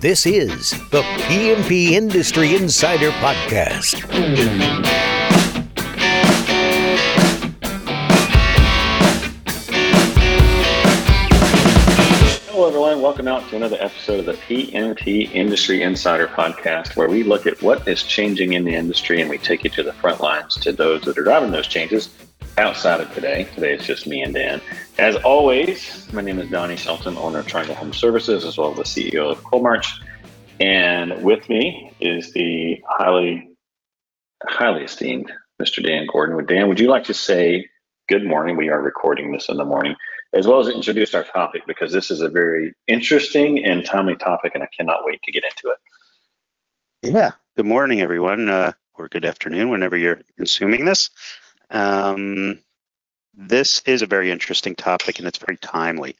This is the PMP Industry Insider Podcast. Hello, everyone. Welcome out to another episode of the PMP Industry Insider Podcast, where we look at what is changing in the industry and we take you to the front lines to those that are driving those changes outside of today. Today it's just me and Dan. As always, my name is Donnie Shelton, owner of Triangle Home Services, as well as the CEO of Coalmarch. And with me is the highly, highly esteemed Mr. Dan Gordon. Dan, would you like to say good morning? We are recording this in the morning, as well as introduce our topic because this is a very interesting and timely topic, and I cannot wait to get into it. Yeah. Good morning, everyone, uh, or good afternoon, whenever you're consuming this. Um, this is a very interesting topic, and it's very timely.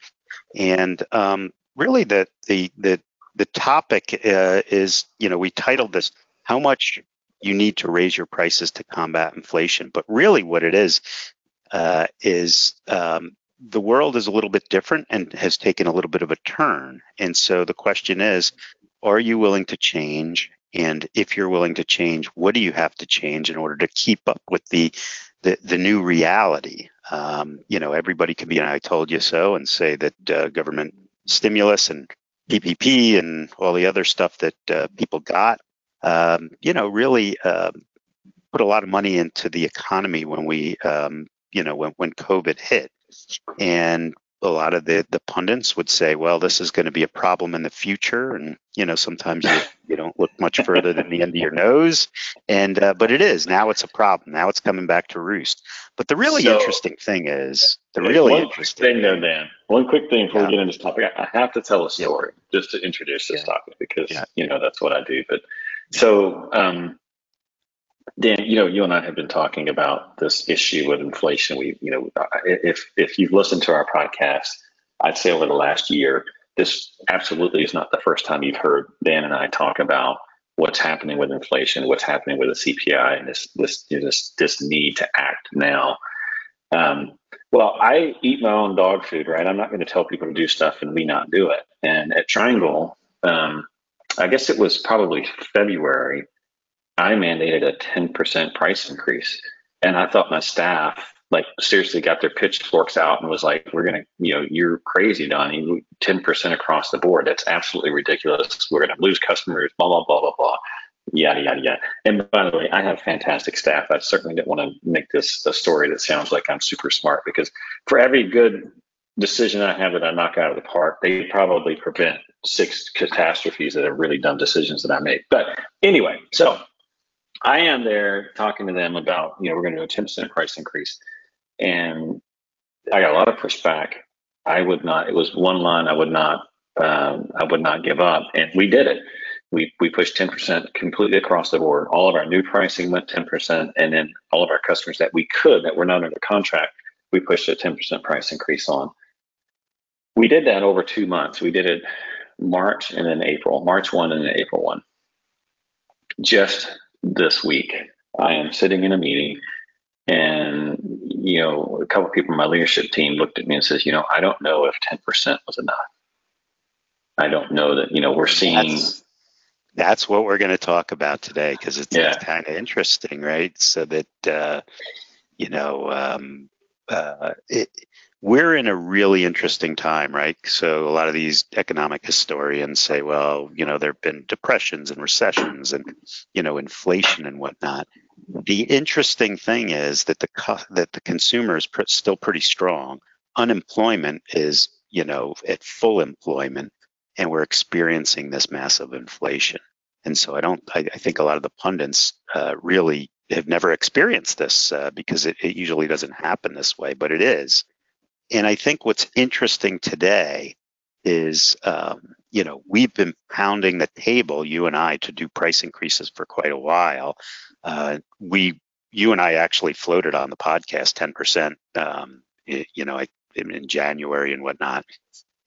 And um, really, the the the the topic uh, is, you know, we titled this "How much you need to raise your prices to combat inflation." But really, what it is uh, is um, the world is a little bit different and has taken a little bit of a turn. And so the question is, are you willing to change? And if you're willing to change, what do you have to change in order to keep up with the the, the new reality? Um, you know, everybody can be an "I told you so" and say that uh, government stimulus and PPP and all the other stuff that uh, people got, um, you know, really uh, put a lot of money into the economy when we, um, you know, when, when COVID hit. And a lot of the, the pundits would say, well, this is going to be a problem in the future. And, you know, sometimes you, you don't look much further than the end of your nose. And, uh, but it is. Now it's a problem. Now it's coming back to roost. But the really so, interesting thing is the really one interesting thing, though, Dan. One quick thing before yeah. we get into this topic, I have to tell a story yeah. just to introduce this yeah. topic because, you know, that's what I do. But so, um, Dan, you know, you and I have been talking about this issue with inflation. We, you know, if if you've listened to our podcast, I'd say over the last year, this absolutely is not the first time you've heard Dan and I talk about what's happening with inflation, what's happening with the CPI, and this this you know, this this need to act now. Um, well, I eat my own dog food, right? I'm not going to tell people to do stuff and we not do it. And at Triangle, um, I guess it was probably February I mandated a 10% price increase. And I thought my staff like seriously got their pitchforks out and was like, we're going to, you know, you're crazy, Donnie, 10% across the board. That's absolutely ridiculous. We're going to lose customers, blah, blah, blah, blah, blah, yada, yada, yada. And by the way, I have fantastic staff. I certainly didn't want to make this a story that sounds like I'm super smart because for every good decision I have that I knock out of the park, they probably prevent six catastrophes that are really dumb decisions that I make. But anyway, so I am there talking to them about, you know, we're going to do a 10% price increase. And I got a lot of pushback. I would not, it was one line I would not, um, I would not give up. And we did it. We, we pushed 10% completely across the board. All of our new pricing went 10%. And then all of our customers that we could, that were not under contract, we pushed a 10% price increase on. We did that over two months. We did it March and then April, March 1 and then April 1. Just this week. I am sitting in a meeting and you know a couple of people in my leadership team looked at me and says you know i don't know if 10% was enough i don't know that you know we're seeing that's, that's what we're going to talk about today because it's, yeah. it's kind of interesting right so that uh, you know um, uh, it, we're in a really interesting time, right? So a lot of these economic historians say, well, you know, there have been depressions and recessions and, you know, inflation and whatnot. The interesting thing is that the that the consumer is pr- still pretty strong. Unemployment is, you know, at full employment, and we're experiencing this massive inflation. And so I don't. I, I think a lot of the pundits uh, really have never experienced this uh, because it, it usually doesn't happen this way, but it is. And I think what's interesting today is, um, you know, we've been pounding the table, you and I, to do price increases for quite a while. Uh, we, you and I actually floated on the podcast 10%, um, you know, in January and whatnot.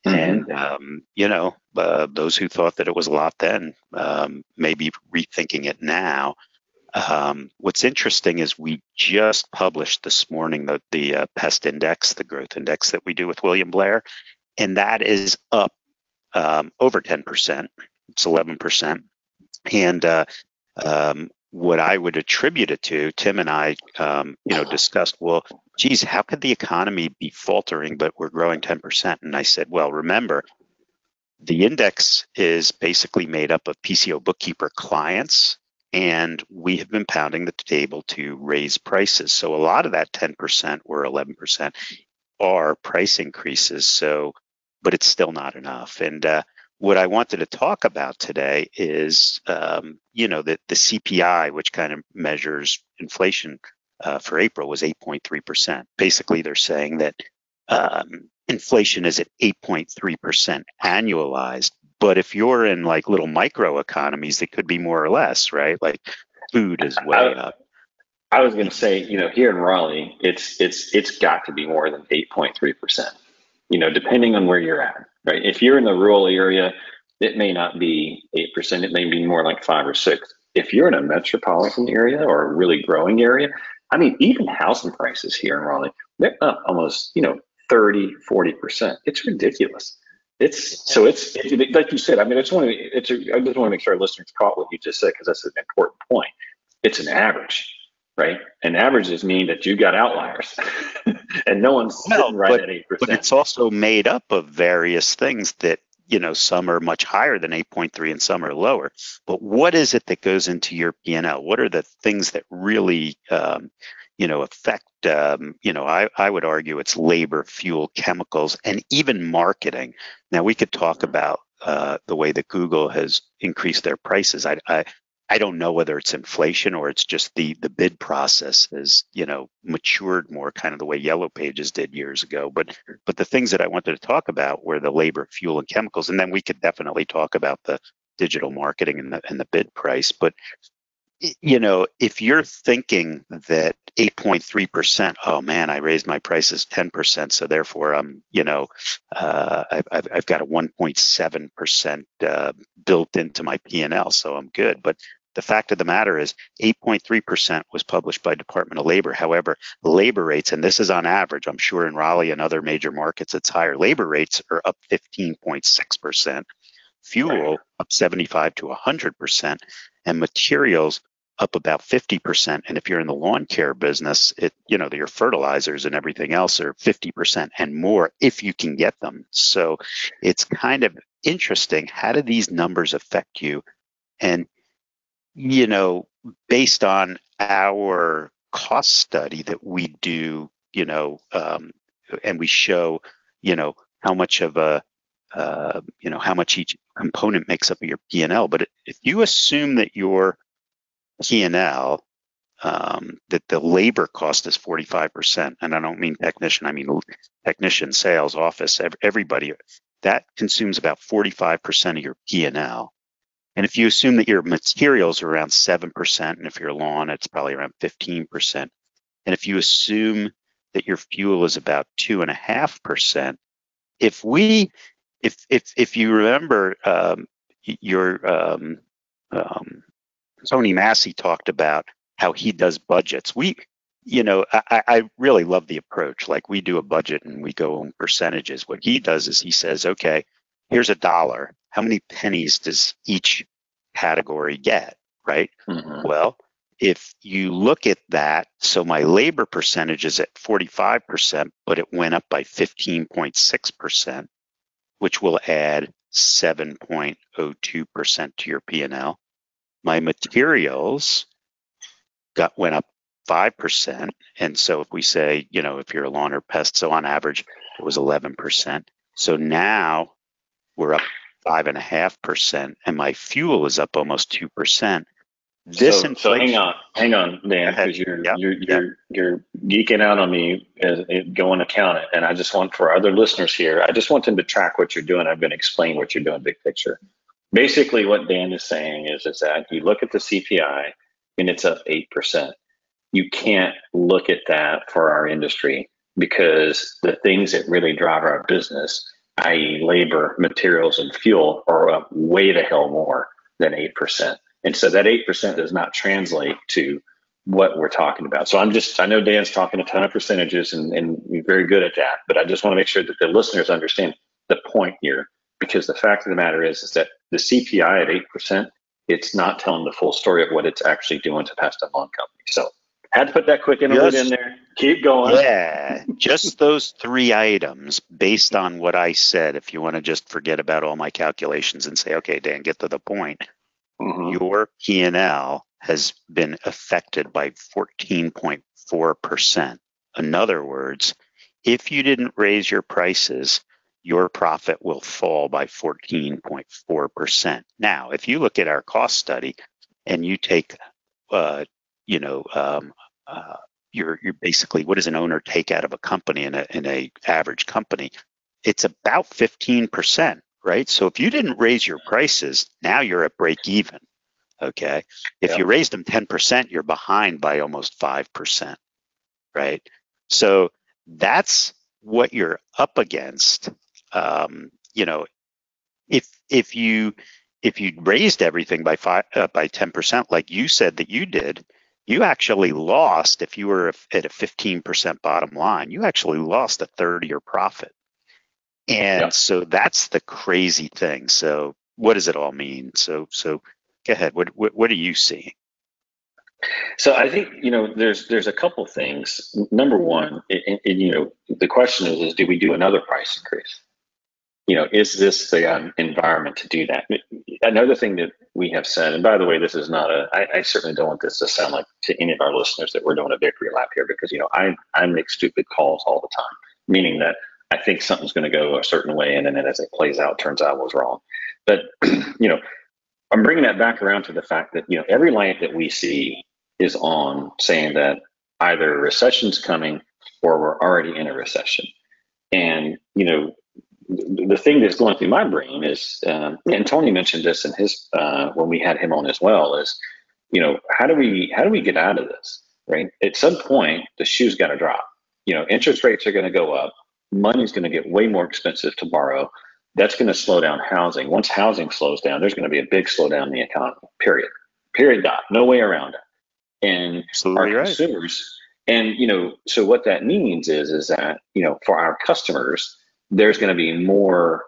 Mm-hmm. And, um, you know, uh, those who thought that it was a lot then um, may be rethinking it now. Um, what's interesting is we just published this morning the, the uh, pest index, the growth index that we do with William Blair, and that is up um, over 10%. It's 11%. And uh, um, what I would attribute it to, Tim and I, um, you know, discussed, well, geez, how could the economy be faltering, but we're growing 10%? And I said, well, remember, the index is basically made up of PCO bookkeeper clients, and we have been pounding the table to raise prices. So a lot of that 10% or 11% are price increases. So, but it's still not enough. And uh, what I wanted to talk about today is, um, you know, the, the CPI, which kind of measures inflation uh, for April, was 8.3%. Basically, they're saying that um, inflation is at 8.3% annualized. But if you're in like little micro economies, it could be more or less, right? Like food is way I, up. I was going to say, you know, here in Raleigh, it's it's it's got to be more than 8.3%. You know, depending on where you're at right? If you're in the rural area, it may not be 8%, it may be more like five or six. If you're in a metropolitan area or a really growing area, I mean, even housing prices here in Raleigh, they're up almost, you know, 30, 40%. It's ridiculous. It's so it's it, like you said. I mean, I just want to. It's. A, I just want to make sure our listeners caught what you just said because that's an important point. It's an average, right? And averages mean that you got outliers. and no one's no, right but, at eight percent. But it's also made up of various things that you know some are much higher than 8.3 and some are lower. But what is it that goes into your P&L? What are the things that really um, you know affect? Um, you know, I, I would argue it's labor, fuel, chemicals, and even marketing. Now we could talk about uh, the way that Google has increased their prices. I, I, I don't know whether it's inflation or it's just the the bid process has you know matured more, kind of the way Yellow Pages did years ago. But but the things that I wanted to talk about were the labor, fuel, and chemicals, and then we could definitely talk about the digital marketing and the and the bid price. But you know, if you're thinking that 8.3%, oh man, I raised my prices 10%, so therefore I'm, you know, uh, I've, I've got a 1.7% uh, built into my P&L, so I'm good. But the fact of the matter is 8.3% was published by Department of Labor. However, labor rates, and this is on average, I'm sure in Raleigh and other major markets it's higher, labor rates are up 15.6%, fuel up 75 to 100%, and materials up about 50%. And if you're in the lawn care business, it, you know, your fertilizers and everything else are 50% and more if you can get them. So it's kind of interesting. How do these numbers affect you? And, you know, based on our cost study that we do, you know, um, and we show, you know, how much of a, uh, you know, how much each component makes up your P&L. But if you assume that your P&L, um, that the labor cost is 45%, and I don't mean technician, I mean technician, sales, office, everybody, that consumes about 45% of your P&L. And if you assume that your materials are around 7%, and if you're lawn, it's probably around 15%, and if you assume that your fuel is about 2.5%, if we, if, if, if you remember um, your, um, um, Tony Massey talked about how he does budgets. We, you know, I, I really love the approach. Like we do a budget and we go on percentages. What he does is he says, okay, here's a dollar. How many pennies does each category get? Right. Mm-hmm. Well, if you look at that, so my labor percentage is at 45%, but it went up by 15.6%, which will add 7.02% to your P&L my materials got went up 5%. And so if we say, you know, if you're a lawn or pest, so on average, it was 11%. So now we're up five and a half percent and my fuel is up almost 2%. This so, so hang on, hang on, Dan, because you're, yep, you're, you're, you're geeking out on me as going to count it. And I just want for other listeners here, I just want them to track what you're doing. I've been explaining what you're doing big picture basically what Dan is saying is, is that you look at the CPI and it's up 8%. You can't look at that for our industry because the things that really drive our business, i.e. labor, materials, and fuel are up way the hell more than 8%. And so that 8% does not translate to what we're talking about. So I'm just, I know Dan's talking a ton of percentages and, and you're very good at that, but I just want to make sure that the listeners understand the point here because the fact of the matter is, is that the CPI at eight percent, it's not telling the full story of what it's actually doing to pass the loan company. So had to put that quick interlude just, in there. Keep going. Yeah, just those three items based on what I said. If you want to just forget about all my calculations and say, okay, Dan, get to the point. Mm-hmm. Your P&L has been affected by 14.4%. In other words, if you didn't raise your prices, your profit will fall by 14.4%. Now, if you look at our cost study and you take, uh, you know, um, uh, you're, you're basically what does an owner take out of a company in a, in a average company? It's about 15%, right? So if you didn't raise your prices, now you're at break even. Okay. If yep. you raised them 10%, you're behind by almost 5%, right? So that's what you're up against. Um, you know, if if you if you raised everything by five uh, by 10%, like you said that you did, you actually lost if you were at a 15% bottom line you actually lost a third of your profit and yep. so that's the crazy thing so what does it all mean so so go ahead what what, what are you seeing so I think you know there's there's a couple things. Number one, it, it, you know the question is is do we do another price increase? you know, is this the um, environment to do that? Another thing that we have said, and by the way, this is not a, I, I certainly don't want this to sound like to any of our listeners that we're doing a victory lap here because, you know, I, I make stupid calls all the time, meaning that I think something's going to go a certain way and then as it plays out, turns out was wrong. But, you know, I'm bringing that back around to the fact that, you know, every light that we see is on saying that either a recession's coming or we're already in a recession. And, you know, the thing that's going through my brain is, um, and Tony mentioned this in his uh, when we had him on as well, is you know how do we how do we get out of this? Right, at some point the shoe's got to drop. You know, interest rates are going to go up. Money's going to get way more expensive to borrow. That's going to slow down housing. Once housing slows down, there's going to be a big slowdown in the economy. Period. Period. Dot. No way around it. And Absolutely our right. consumers, and you know, so what that means is is that you know for our customers there's going to be more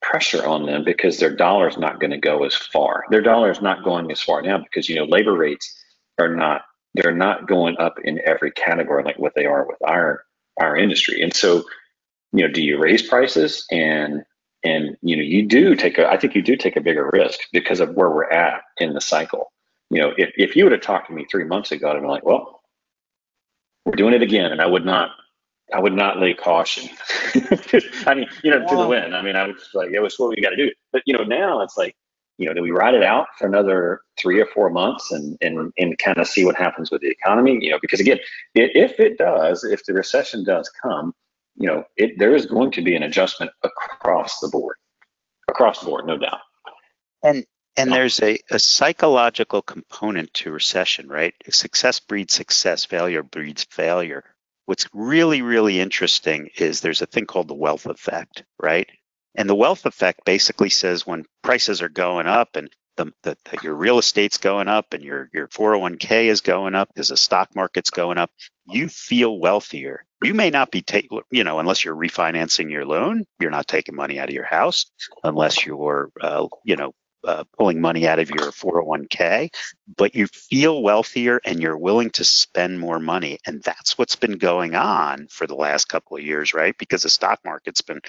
pressure on them because their dollar is not going to go as far. Their dollar is not going as far now because you know labor rates are not they're not going up in every category like what they are with our our industry. And so, you know, do you raise prices and and you know you do take a I think you do take a bigger risk because of where we're at in the cycle. You know, if if you would have talked to me three months ago, I'd be like, well, we're doing it again, and I would not I would not lay caution. I mean, you know, to the wind. I mean, I was like, it was what we got to do. But you know, now it's like, you know, do we ride it out for another three or four months and and and kind of see what happens with the economy? You know, because again, if it does, if the recession does come, you know, it there is going to be an adjustment across the board, across the board, no doubt. And and there's a, a psychological component to recession, right? Success breeds success, failure breeds failure what's really, really interesting is there's a thing called the wealth effect, right? And the wealth effect basically says when prices are going up and the, the, the, your real estate's going up and your, your 401k is going up because the stock market's going up, you feel wealthier. You may not be taking, you know, unless you're refinancing your loan, you're not taking money out of your house, unless you're, uh, you know, uh, pulling money out of your 401k, but you feel wealthier and you're willing to spend more money. And that's what's been going on for the last couple of years, right? Because the stock market's been,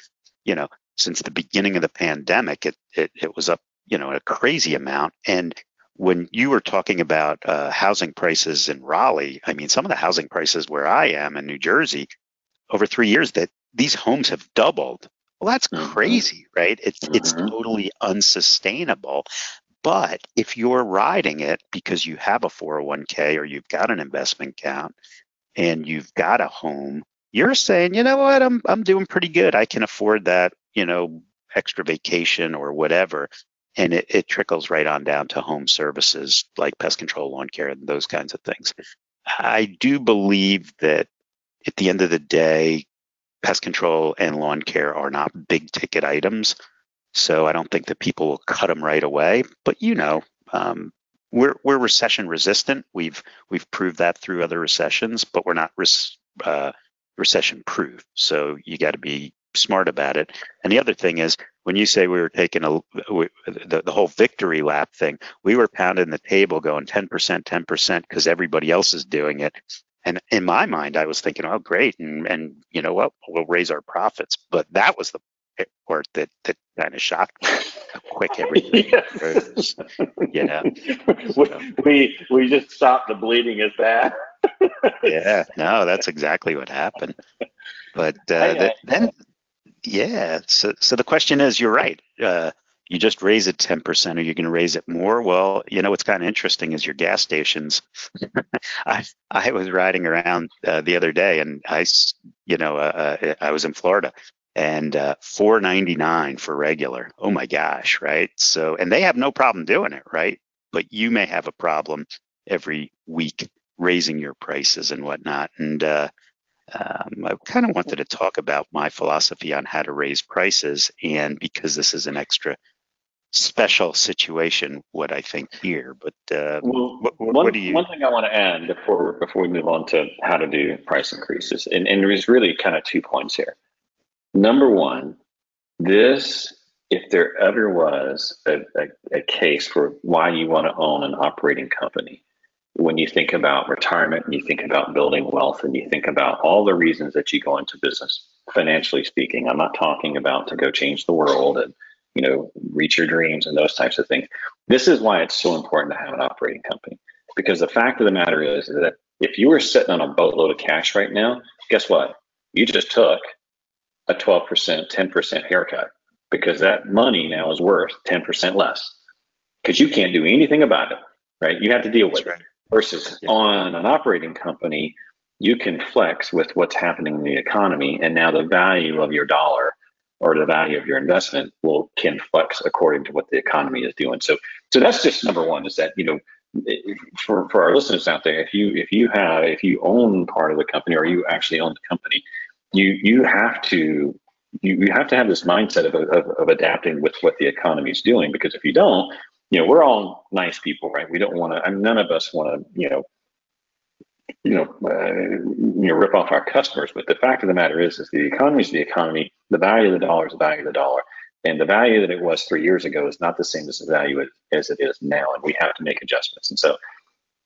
you know, since the beginning of the pandemic, it, it, it was up, you know, a crazy amount. And when you were talking about uh, housing prices in Raleigh, I mean, some of the housing prices where I am in New Jersey over three years that these homes have doubled well, that's mm-hmm. crazy, right? It's mm-hmm. it's totally unsustainable. But if you're riding it because you have a 401k or you've got an investment account and you've got a home, you're saying, you know what, I'm I'm doing pretty good. I can afford that, you know, extra vacation or whatever. And it, it trickles right on down to home services like pest control, lawn care, and those kinds of things. I do believe that at the end of the day, pest control and lawn care are not big ticket items. So I don't think that people will cut them right away. But you know, um, we're we're recession resistant. We've we've proved that through other recessions, but we're not res, uh, recession proof. So you got to be smart about it. And the other thing is, when you say we were taking a the, the whole victory lap thing, we were pounding the table going 10%, 10% because everybody else is doing it. And in my mind, I was thinking, oh, great. And, and you know what? We'll raise our profits. But that was the part that, that kind of shocked me how quick everything was. You know, we, we, we just stopped the bleeding as bad. yeah, no, that's exactly what happened. But uh, the, then yeah. So, so the question is, you're right. Uh, you just raise it 10%. or you're going to raise it more? Well, you know, what's kind of interesting is your gas stations. I, I was riding around uh, the other day and I, you know, uh, uh I was in Florida and uh, 4.99 for regular. Oh my gosh. Right. So, and they have no problem doing it. Right. But you may have a problem every week raising your prices and whatnot. And, uh, um, I kind of wanted to talk about my philosophy on how to raise prices, and because this is an extra special situation, what I think here. But uh, well, what, what, one, what do you? One thing I want to add before before we move on to how to do price increases, and, and there's really kind of two points here. Number one, this if there ever was a, a, a case for why you want to own an operating company, when you think about retirement and you think about building wealth and you think about all the reasons that you go into business financially speaking i'm not talking about to go change the world and you know reach your dreams and those types of things. This is why it's so important to have an operating company. Because the fact of the matter is that if you were sitting on a boatload of cash right now guess what? You just took a 12% 10% haircut because that money now is worth 10% less. Because you can't do anything about it right? You have to deal with it versus yeah. on an operating company you can flex with what's happening in the economy and now the value of your dollar or the value of your investment will can flex according to what the economy is doing so so that's just number one is that you know for, for our listeners out there if you if you have if you own part of the company or you actually own the company you you have to you, you have to have this mindset of, of, of adapting with what the economy is doing because if you don't you know, we're all nice people, right? We don't want to. I mean, none of us want to, you know, you know, uh, you know, rip off our customers. But the fact of the matter is, is the economy is the economy. The value of the dollar is the value of the dollar, and the value that it was three years ago is not the same as the value as it is now, and we have to make adjustments. And so,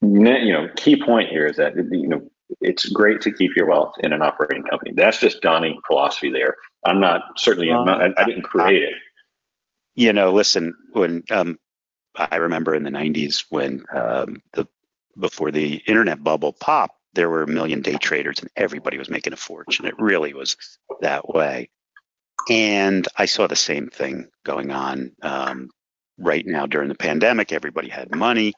you know, key point here is that you know it's great to keep your wealth in an operating company. That's just Donnie philosophy there. I'm not certainly I'm not, I, I didn't create it. You know, listen, when um, I remember in the 90s when um, the before the internet bubble popped, there were a million day traders and everybody was making a fortune. It really was that way. And I saw the same thing going on um, right now during the pandemic. Everybody had money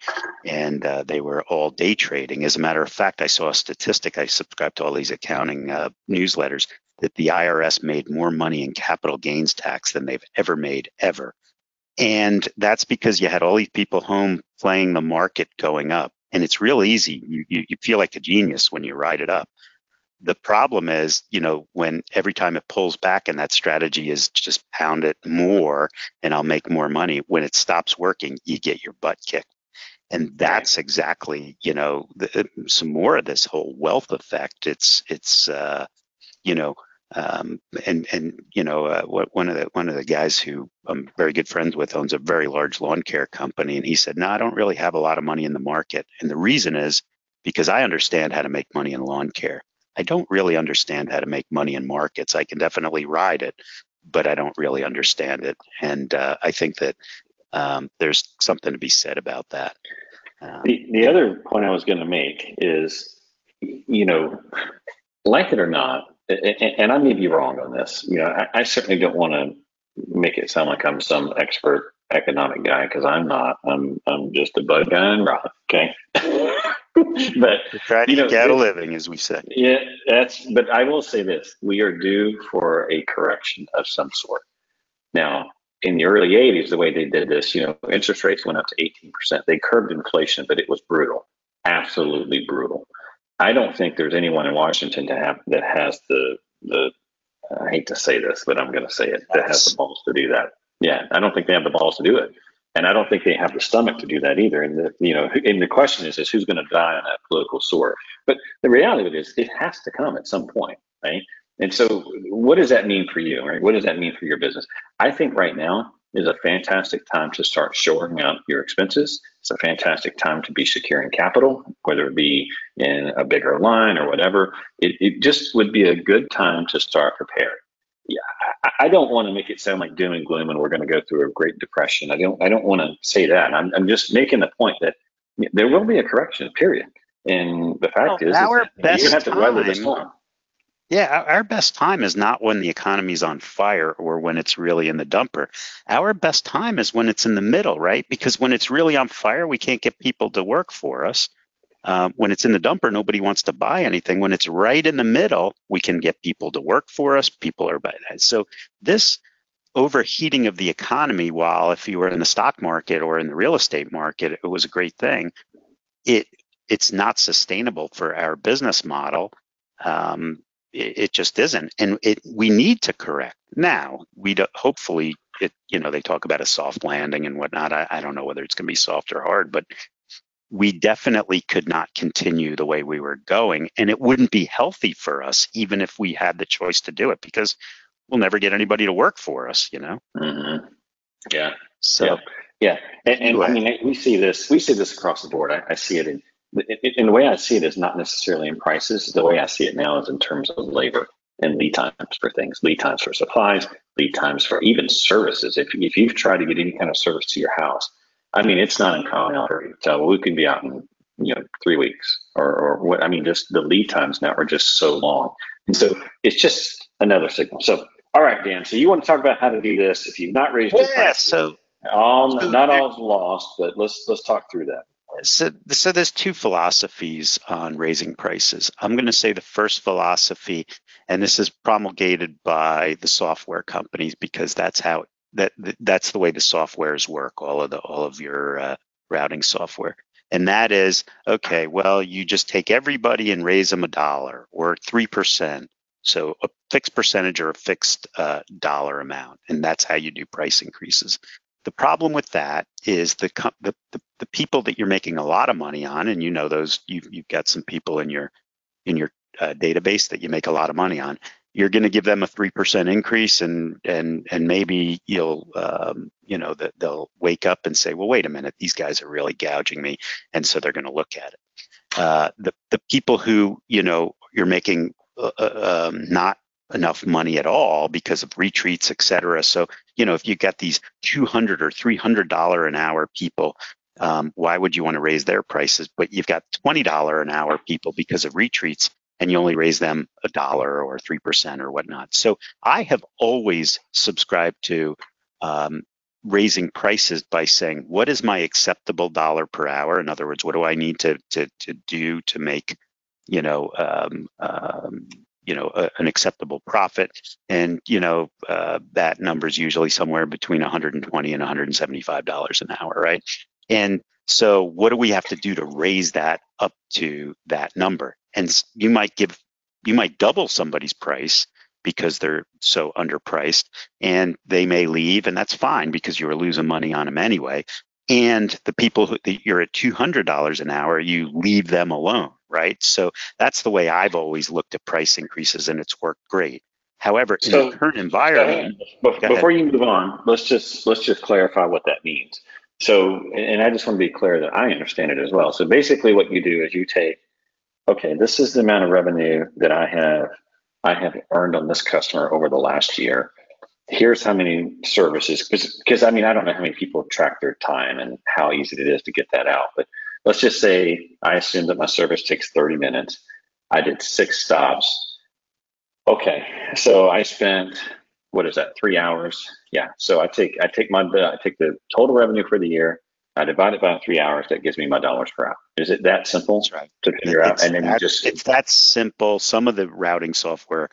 and uh, they were all day trading. As a matter of fact, I saw a statistic. I subscribe to all these accounting uh, newsletters that the IRS made more money in capital gains tax than they've ever made ever and that's because you had all these people home playing the market going up. And it's real easy. You, you, you feel like a genius when you ride it up. The problem is, you know, when every time it pulls back and that strategy is just pound it more and I'll make more money, when it stops working, you get your butt kicked. And that's exactly, you know, the, some more of this whole wealth effect. It's, it's, uh, you know, um, and and you know uh, one of the one of the guys who I'm very good friends with owns a very large lawn care company, and he said, "No, I don't really have a lot of money in the market, and the reason is because I understand how to make money in lawn care. I don't really understand how to make money in markets. I can definitely ride it, but I don't really understand it, and uh, I think that um, there's something to be said about that." Um, the the other point I was going to make is, you know, like it or not and I may be wrong on this. You know, I, I certainly don't want to make it sound like I'm some expert economic guy because I'm not. I'm I'm just a bud guy and rock. Okay. but trying to you know, get a living, as we say. Yeah, that's. But I will say this: we are due for a correction of some sort. Now, in the early '80s, the way they did this, you know, interest rates went up to 18%. They curbed inflation, but it was brutal, absolutely brutal. I don't think there's anyone in Washington to have that has the the. I hate to say this, but I'm going to say it. That has the balls to do that. Yeah, I don't think they have the balls to do it, and I don't think they have the stomach to do that either. And the you know, and the question is, is who's going to die on that political sword? But the reality of it is, it has to come at some point, right? And so, what does that mean for you, right? What does that mean for your business? I think right now is a fantastic time to start shoring up your expenses. It's a fantastic time to be securing capital, whether it be in a bigger line or whatever. It, it just would be a good time to start preparing. Yeah, I, I don't want to make it sound like doom and gloom and we're going to go through a great depression. I don't. I don't want to say that. I'm, I'm just making the point that there will be a correction. Period. And the fact well, is, is you have to weather the storm. Yeah, our best time is not when the economy's on fire or when it's really in the dumper. Our best time is when it's in the middle, right? Because when it's really on fire, we can't get people to work for us. Um, when it's in the dumper, nobody wants to buy anything. When it's right in the middle, we can get people to work for us. People are buying. So this overheating of the economy, while if you were in the stock market or in the real estate market, it was a great thing. It it's not sustainable for our business model. Um, it, it, just isn't, and it we need to correct now. We do, hopefully it. You know, they talk about a soft landing and whatnot. I, I don't know whether it's going to be soft or hard, but we definitely could not continue the way we were going, and it wouldn't be healthy for us, even if we had the choice to do it, because we'll never get anybody to work for us. You know. Mm-hmm. Yeah. So. Yeah. Yeah, and, and I mean, we see this. We see this across the board. I, I see it in in the way I see it is not necessarily in prices. The way I see it now is in terms of labor and lead times for things, lead times for supplies, lead times for even services. If, if you've tried to get any kind of service to your house, I mean, it's not uncommon you to tell, well, we can be out in, you know, three weeks or, or what, I mean, just the lead times now are just so long. And so it's just another signal. So, all right, Dan, so you want to talk about how to do this if you've not raised your yeah, prices. So, all, not all is lost, but let's, let's talk through that so, so there's two philosophies on raising prices. I'm going to say the first philosophy, and this is promulgated by the software companies because that's how that that's the way the softwares work. All of the all of your uh, routing software, and that is okay. Well, you just take everybody and raise them a dollar or three percent. So a fixed percentage or a fixed uh, dollar amount, and that's how you do price increases. The problem with that is the, the, the, people that you're making a lot of money on, and you know those, you've, you've got some people in your, in your uh, database that you make a lot of money on. You're going to give them a 3% increase and, and, and maybe you'll, um, you know, that they'll wake up and say, well, wait a minute, these guys are really gouging me. And so they're going to look at it. Uh, the, the people who, you know, you're making uh, uh um, not enough money at all because of retreats, et cetera. So, you know, if you get these 200 or $300 an hour people, um, why would you want to raise their prices? But you've got $20 an hour people because of retreats and you only raise them a dollar or 3% or whatnot. So I have always subscribed to um, raising prices by saying, what is my acceptable dollar per hour? In other words, what do I need to, to, to do to make, you know, um, um, you know a, an acceptable profit. And you know uh, that number is usually somewhere between 120 and 175 dollars an hour right? And so what do we have to do to raise that up to that number? And you might give you might double somebody's price because they're so underpriced and they may leave and that's fine because you were losing money on them anyway. And the people who you're at $200 an hour you leave them alone right? So that's the way i've always looked at price increases and it's worked great. However in so, the current environment before you move on let's just let's just clarify what that means. So and i just want to be clear that i understand it as well. So basically what you do is you take okay this is the amount of revenue that i have i have earned on this customer over the last year. Here's how many services because i mean i don't know how many people track their time and how easy it is to get that out but let's just say i assume that my service takes 30 minutes i did six stops okay so i spent what is that three hours yeah so i take i take my i take the total revenue for the year i divide it by three hours that gives me my dollars per hour is it that simple That's right. to figure it's out and then that, just it's that simple some of the routing software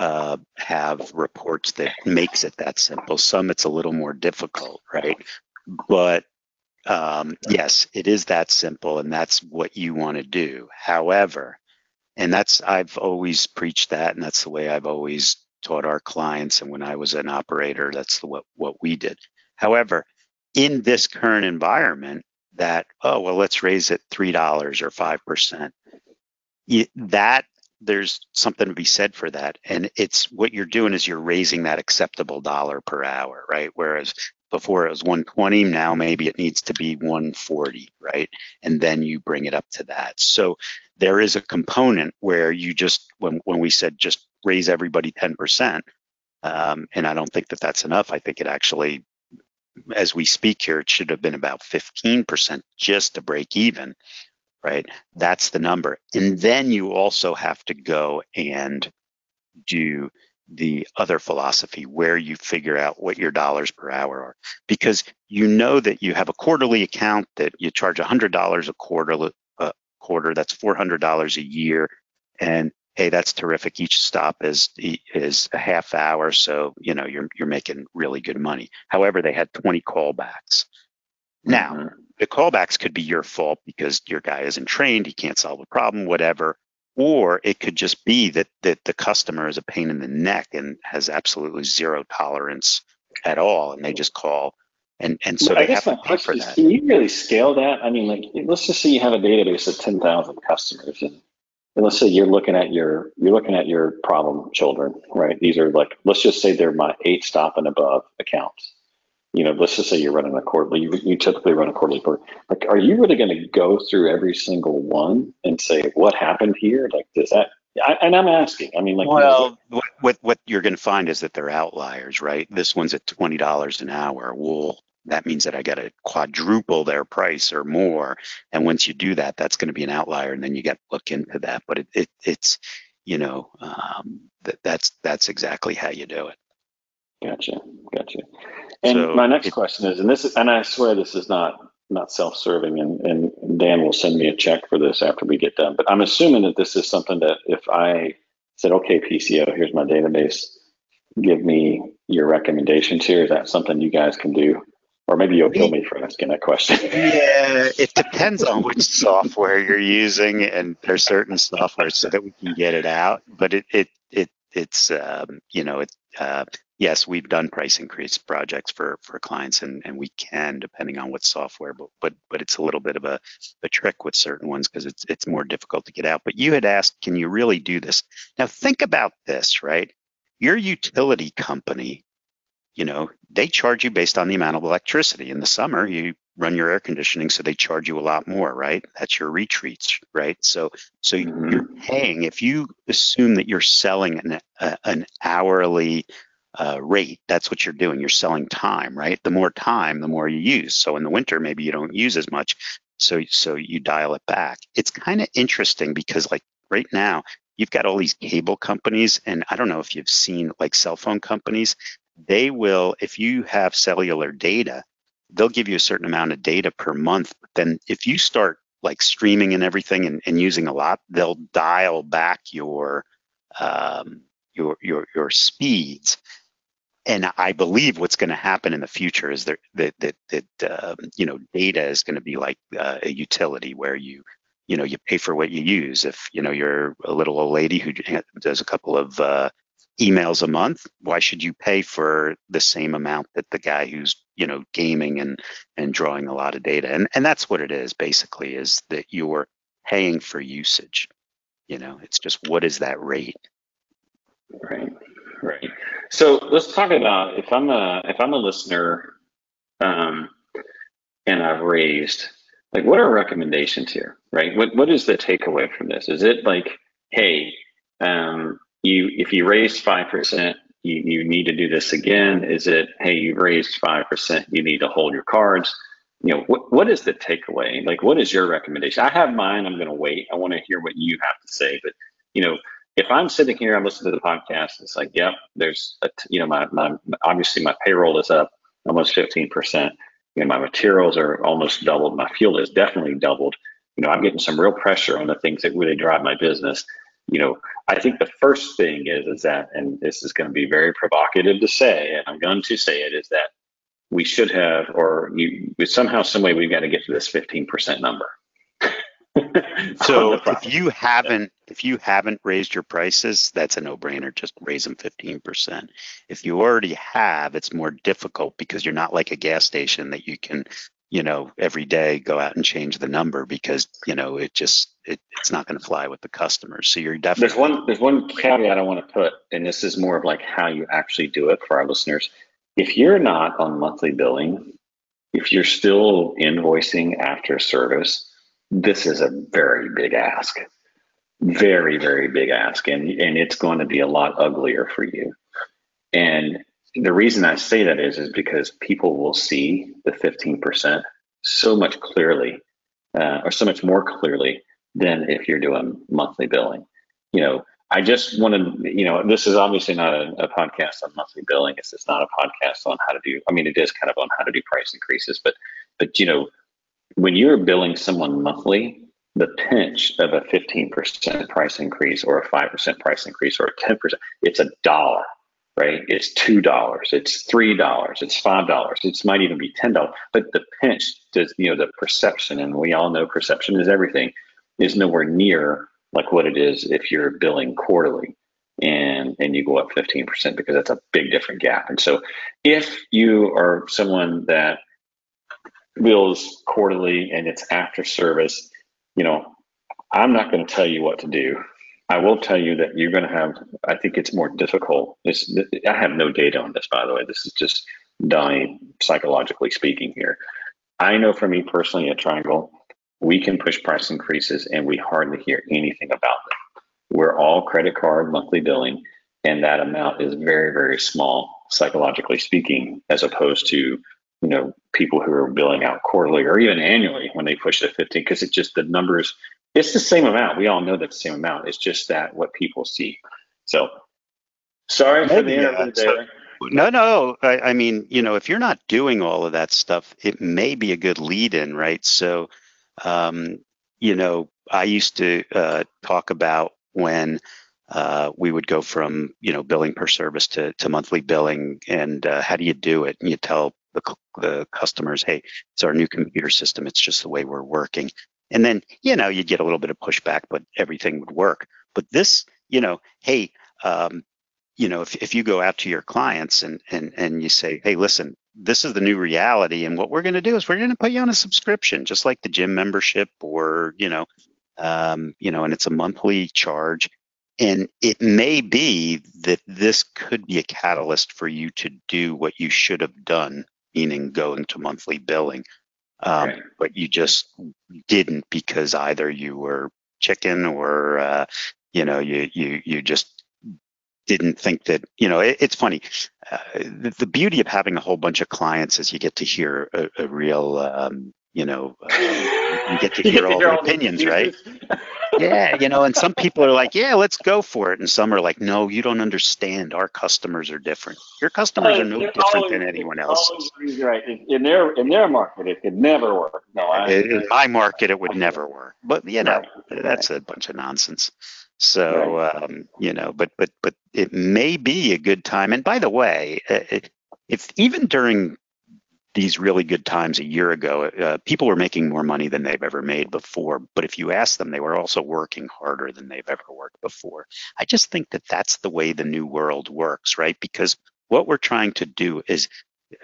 uh, have reports that makes it that simple. Some it's a little more difficult, right? But um, yes, it is that simple, and that's what you want to do. However, and that's I've always preached that, and that's the way I've always taught our clients. And when I was an operator, that's the, what what we did. However, in this current environment, that oh well, let's raise it three dollars or five percent. That there's something to be said for that. And it's what you're doing is you're raising that acceptable dollar per hour, right? Whereas before it was 120, now maybe it needs to be 140, right? And then you bring it up to that. So there is a component where you just, when, when we said just raise everybody 10%, um, and I don't think that that's enough. I think it actually, as we speak here, it should have been about 15% just to break even right? That's the number. And then you also have to go and do the other philosophy where you figure out what your dollars per hour are. Because you know that you have a quarterly account that you charge $100 a quarter a quarter that's $400 a year. And hey that's terrific. Each stop is is a half hour so you know you're you're making really good money. However they had 20 callbacks. Now mm-hmm. the callbacks could be your fault because your guy isn't trained, he can't solve a problem, whatever. Or it could just be that that the customer is a pain in the neck and has absolutely zero tolerance at all, and they just call and and so I they have to pay for that. Can you really scale that? I mean, like let's just say you have a database of ten thousand customers, and, and let's say you're looking at your you're looking at your problem children, right? These are like let's just say they're my eight stop and above accounts you know, let's just say you're running a quarterly, you, you typically run a quarterly report. Like, are you really going to go through every single one and say what happened here? Like, does that? I, and I'm asking. I mean, like, well, you know, what what you're going to find is that they're outliers, right? This one's at twenty dollars an hour. Well, that means that I got to quadruple their price or more. And once you do that, that's going to be an outlier, and then you got to look into that. But it, it it's you know um, that that's that's exactly how you do it. Gotcha, gotcha. And so my next it, question is, and this is, and I swear this is not not self-serving, and, and Dan will send me a check for this after we get done. But I'm assuming that this is something that if I said, okay, PCO, here's my database, give me your recommendations here. Is that something you guys can do? Or maybe you'll kill me for asking that question. yeah, it depends on which software you're using, and there's certain software so that we can get it out. But it it it it's um, you know it uh, yes, we've done price increase projects for for clients, and and we can depending on what software, but but but it's a little bit of a, a trick with certain ones because it's it's more difficult to get out. But you had asked, can you really do this? Now think about this, right? Your utility company, you know, they charge you based on the amount of electricity. In the summer, you run your air conditioning, so they charge you a lot more, right? That's your retreats, right? So so mm-hmm. you're paying if you assume that you're selling an a, an hourly uh, rate, that's what you're doing. You're selling time, right? The more time, the more you use. So in the winter, maybe you don't use as much. So so you dial it back. It's kind of interesting because like right now, you've got all these cable companies, and I don't know if you've seen like cell phone companies. They will, if you have cellular data, they'll give you a certain amount of data per month. But then if you start like streaming and everything and, and using a lot, they'll dial back your um, your your your speeds and I believe what's going to happen in the future is that that that, that um, you know data is going to be like uh, a utility where you you know you pay for what you use. If you know you're a little old lady who does a couple of uh, emails a month, why should you pay for the same amount that the guy who's you know gaming and and drawing a lot of data? And and that's what it is basically is that you're paying for usage. You know, it's just what is that rate? Right. Right. So let's talk about if I'm a if I'm a listener, um, and I've raised like what are recommendations here, right? What what is the takeaway from this? Is it like, hey, um, you if you raised five percent, you you need to do this again? Is it hey, you raised five percent, you need to hold your cards? You know, what what is the takeaway? Like, what is your recommendation? I have mine. I'm going to wait. I want to hear what you have to say, but you know if I'm sitting here, I'm listening to the podcast, it's like, yep, there's, a, you know, my, my, obviously my payroll is up almost 15%. You know, my materials are almost doubled. My fuel is definitely doubled. You know, I'm getting some real pressure on the things that really drive my business. You know, I think the first thing is, is that, and this is going to be very provocative to say, and I'm going to say it, is that we should have, or you, somehow, some way, we've got to get to this 15% number. so if you haven't if you haven't raised your prices, that's a no-brainer. Just raise them 15%. If you already have, it's more difficult because you're not like a gas station that you can you know, every day go out and change the number because, you know, it just, it, it's not going to fly with the customers. So you're definitely. There's one, there's one caveat I want to put, and this is more of like how you actually do it for our listeners. If you're not on monthly billing, if you're still invoicing after service, this is a very big ask. Very, very big ask. And, and it's going to be a lot uglier for you. And the reason I say that is is because people will see the 15% so much clearly, uh, or so much more clearly than if you're doing monthly billing. You know, I just want to, you know, this is obviously not a, a podcast on monthly billing. It's, it's not a podcast on how to do. I mean, it is kind of on how to do price increases, but but you know, when you're billing someone monthly, the pinch of a 15% price increase or a 5% price increase or a 10%, it's a dollar right? It's two dollars, it's three dollars, it's five dollars, it might even be ten dollars. But the pinch does, you know, the perception, and we all know perception is everything, is nowhere near like what it is if you're billing quarterly and and you go up 15% because that's a big different gap. And so if you are someone that bills quarterly and it's after service, you know, I'm not going to tell you what to do. I will tell you that you're going to have, I think it's more difficult. I have no data on this, by the way. This is just Donnie psychologically speaking here. I know for me personally at Triangle, we can push price increases and we hardly hear anything about them. We're all credit card monthly billing, and that amount is very, very small, psychologically speaking, as opposed to you know people who are billing out quarterly or even annually when they push it 15 because it just the numbers it's the same amount. We all know that the same amount. It's just that what people see. So sorry for the interview there. No, no. I, I, mean, you know, if you're not doing all of that stuff, it may be a good lead in, right? So, um, you know, I used to uh, talk about when uh, we would go from, you know, billing per service to, to monthly billing and uh, how do you do it? And you tell the, the customers, hey, it's our new computer system. It's just the way we're working. And then, you know, you'd get a little bit of pushback, but everything would work. But this, you know, hey, um, you know, if, if you go out to your clients and, and, and you say, hey, listen, this is the new reality. And what we're going to do is we're going to put you on a subscription, just like the gym membership or, you know, um, you know, and it's a monthly charge. And it may be that this could be a catalyst for you to do what you should have done, meaning going to monthly billing um, right. but you just didn't because either you were chicken or uh, you know you you you just didn't think that you know it, it's funny uh, the, the, beauty of having a whole bunch of clients is you get to hear a, a real um, you know uh, you get to hear all their opinions right yeah, you know, and some people are like, yeah, let's go for it. And some are like, no, you don't understand. Our customers are different. Your customers uh, are no different always, than anyone else. Right. In their in their market, it could never work. No, I, in my market, it would never work. But you know, right. that's a bunch of nonsense. So right. um, you know, but but but it may be a good time. And by the way, uh, if even during these really good times a year ago, uh, people were making more money than they've ever made before. But if you ask them, they were also working harder than they've ever worked before. I just think that that's the way the new world works, right? Because what we're trying to do is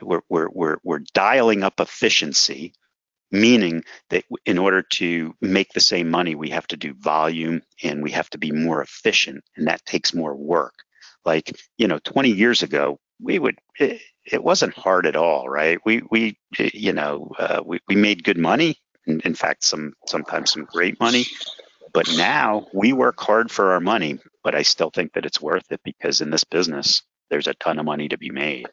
we're, we're, we're, we're dialing up efficiency, meaning that in order to make the same money, we have to do volume and we have to be more efficient. And that takes more work. Like, you know, 20 years ago, we would, it, wasn't hard at all, right? We we you know uh, we we made good money. In, in fact, some sometimes some great money. But now we work hard for our money. But I still think that it's worth it because in this business, there's a ton of money to be made.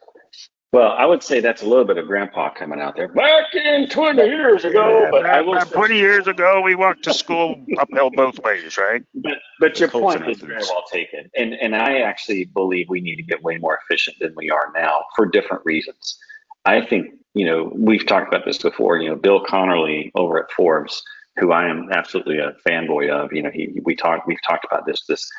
Well, I would say that's a little bit of grandpa coming out there. Back in 20 years ago, yeah, but will 20 years ago, we walked to school uphill both ways, right? But, but your point is very well taken. And, and I actually believe we need to get way more efficient than we are now for different reasons. I think, you know, we've talked about this before, you know, Bill Conerly over at Forbes, who I am absolutely a fanboy of, you know, he, we talked, we've talked about this, this,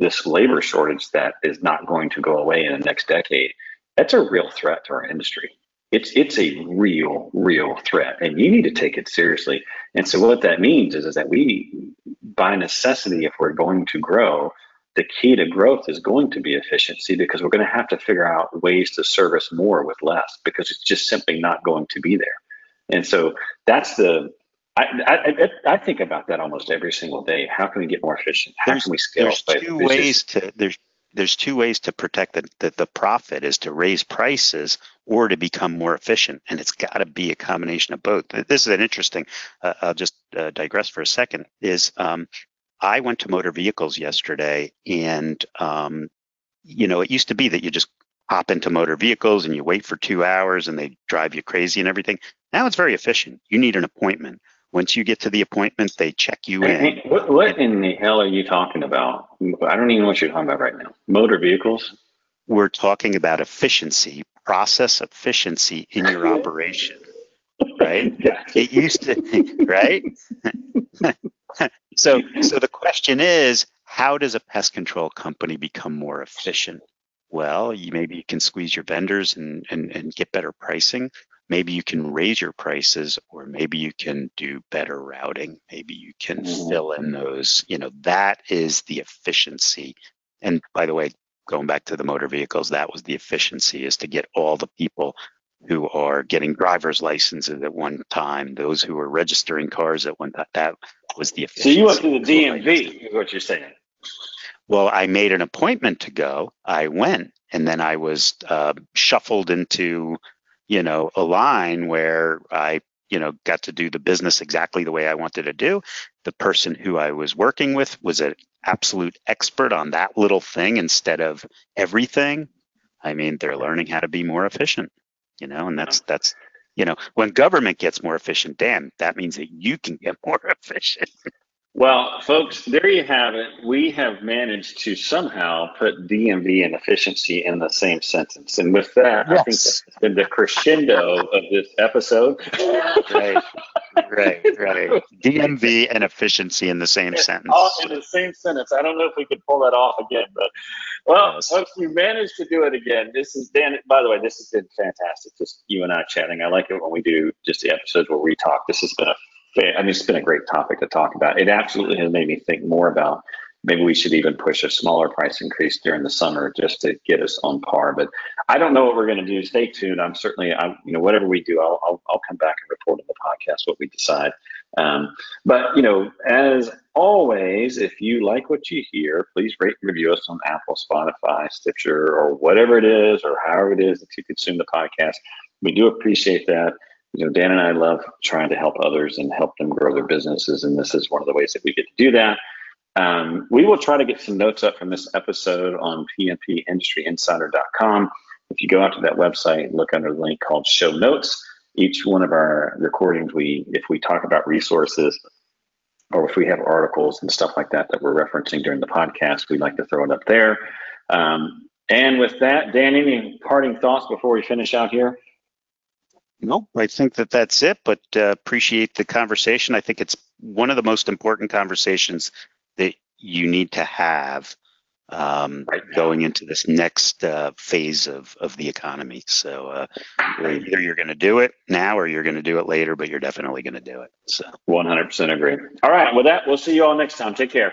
this labor shortage that is not going to go away in the next decade that's a real threat to our industry. It's it's a real real threat, and you need to take it seriously. And so what that means is is that we, by necessity, if we're going to grow, the key to growth is going to be efficiency because we're going to have to figure out ways to service more with less because it's just simply not going to be there. And so that's the I, I, I think about that almost every single day. How can we get more efficient? How there's, can we scale? There's two ways to there's there's two ways to protect the, the, the profit is to raise prices or to become more efficient. And it's got to be a combination of both. This is an interesting uh, i'll just uh, digress for a second is um, i went to motor vehicles yesterday and um, you know it used to be that you just hop into motor vehicles and you wait for two hours and they drive you crazy and everything. Now it's very efficient. You need an appointment. Once you get to the appointment, they check you in. What, what in the hell are you talking about? I don't even know what you're talking about right now. Motor vehicles? We're talking about efficiency, process efficiency in your operation, right? It used to, right? so, so the question is, how does a pest control company become more efficient? Well, you maybe you can squeeze your vendors and, and, and get better pricing maybe you can raise your prices or maybe you can do better routing. Maybe you can mm-hmm. fill in those you know that is the efficiency. And by the way going back to the motor vehicles that was the efficiency is to get all the people who are getting driver's licenses at one time those who are registering cars at one time that was the efficiency so you went to the dmv is what you're saying? Well i made an appointment to go. I went and then i was uh, shuffled into you know, a line where I, you know, got to do the business exactly the way I wanted to do. The person who I was working with was an absolute expert on that little thing instead of everything. I mean, they're learning how to be more efficient, you know, and that's that's you know, when government gets more efficient, damn, that means that you can get more efficient. Well, folks, there you have it. We have managed to somehow put DMV and efficiency in the same sentence. And with that, yes. I think that's been the crescendo of this episode. right, right, right. DMV and efficiency in the same sentence. All in the same sentence. I don't know if we could pull that off again, but well, yes. folks, we managed to do it again. This is Dan. By the way, this has been fantastic. Just you and I chatting. I like it when we do just the episodes where we talk. This has been a I mean, it's been a great topic to talk about. It absolutely has made me think more about maybe we should even push a smaller price increase during the summer just to get us on par. But I don't know what we're going to do. Stay tuned. I'm certainly, I, you know, whatever we do, I'll, I'll, I'll come back and report on the podcast what we decide. Um, but you know, as always, if you like what you hear, please rate and review us on Apple, Spotify, Stitcher, or whatever it is, or however it is that you consume the podcast. We do appreciate that you know, Dan and I love trying to help others and help them grow their businesses, and this is one of the ways that we get to do that. Um, we will try to get some notes up from this episode on pnpindustryinsider.com. If you go out to that website, look under the link called Show Notes. Each one of our recordings, we if we talk about resources or if we have articles and stuff like that that we're referencing during the podcast, we like to throw it up there. Um, and with that, Dan, any parting thoughts before we finish out here? No, I think that that's it, but uh, appreciate the conversation. I think it's one of the most important conversations that you need to have um, right going into this next uh, phase of, of the economy. So uh, either you're going to do it now or you're going to do it later, but you're definitely going to do it. So 100% agree. All right. With that, we'll see you all next time. Take care.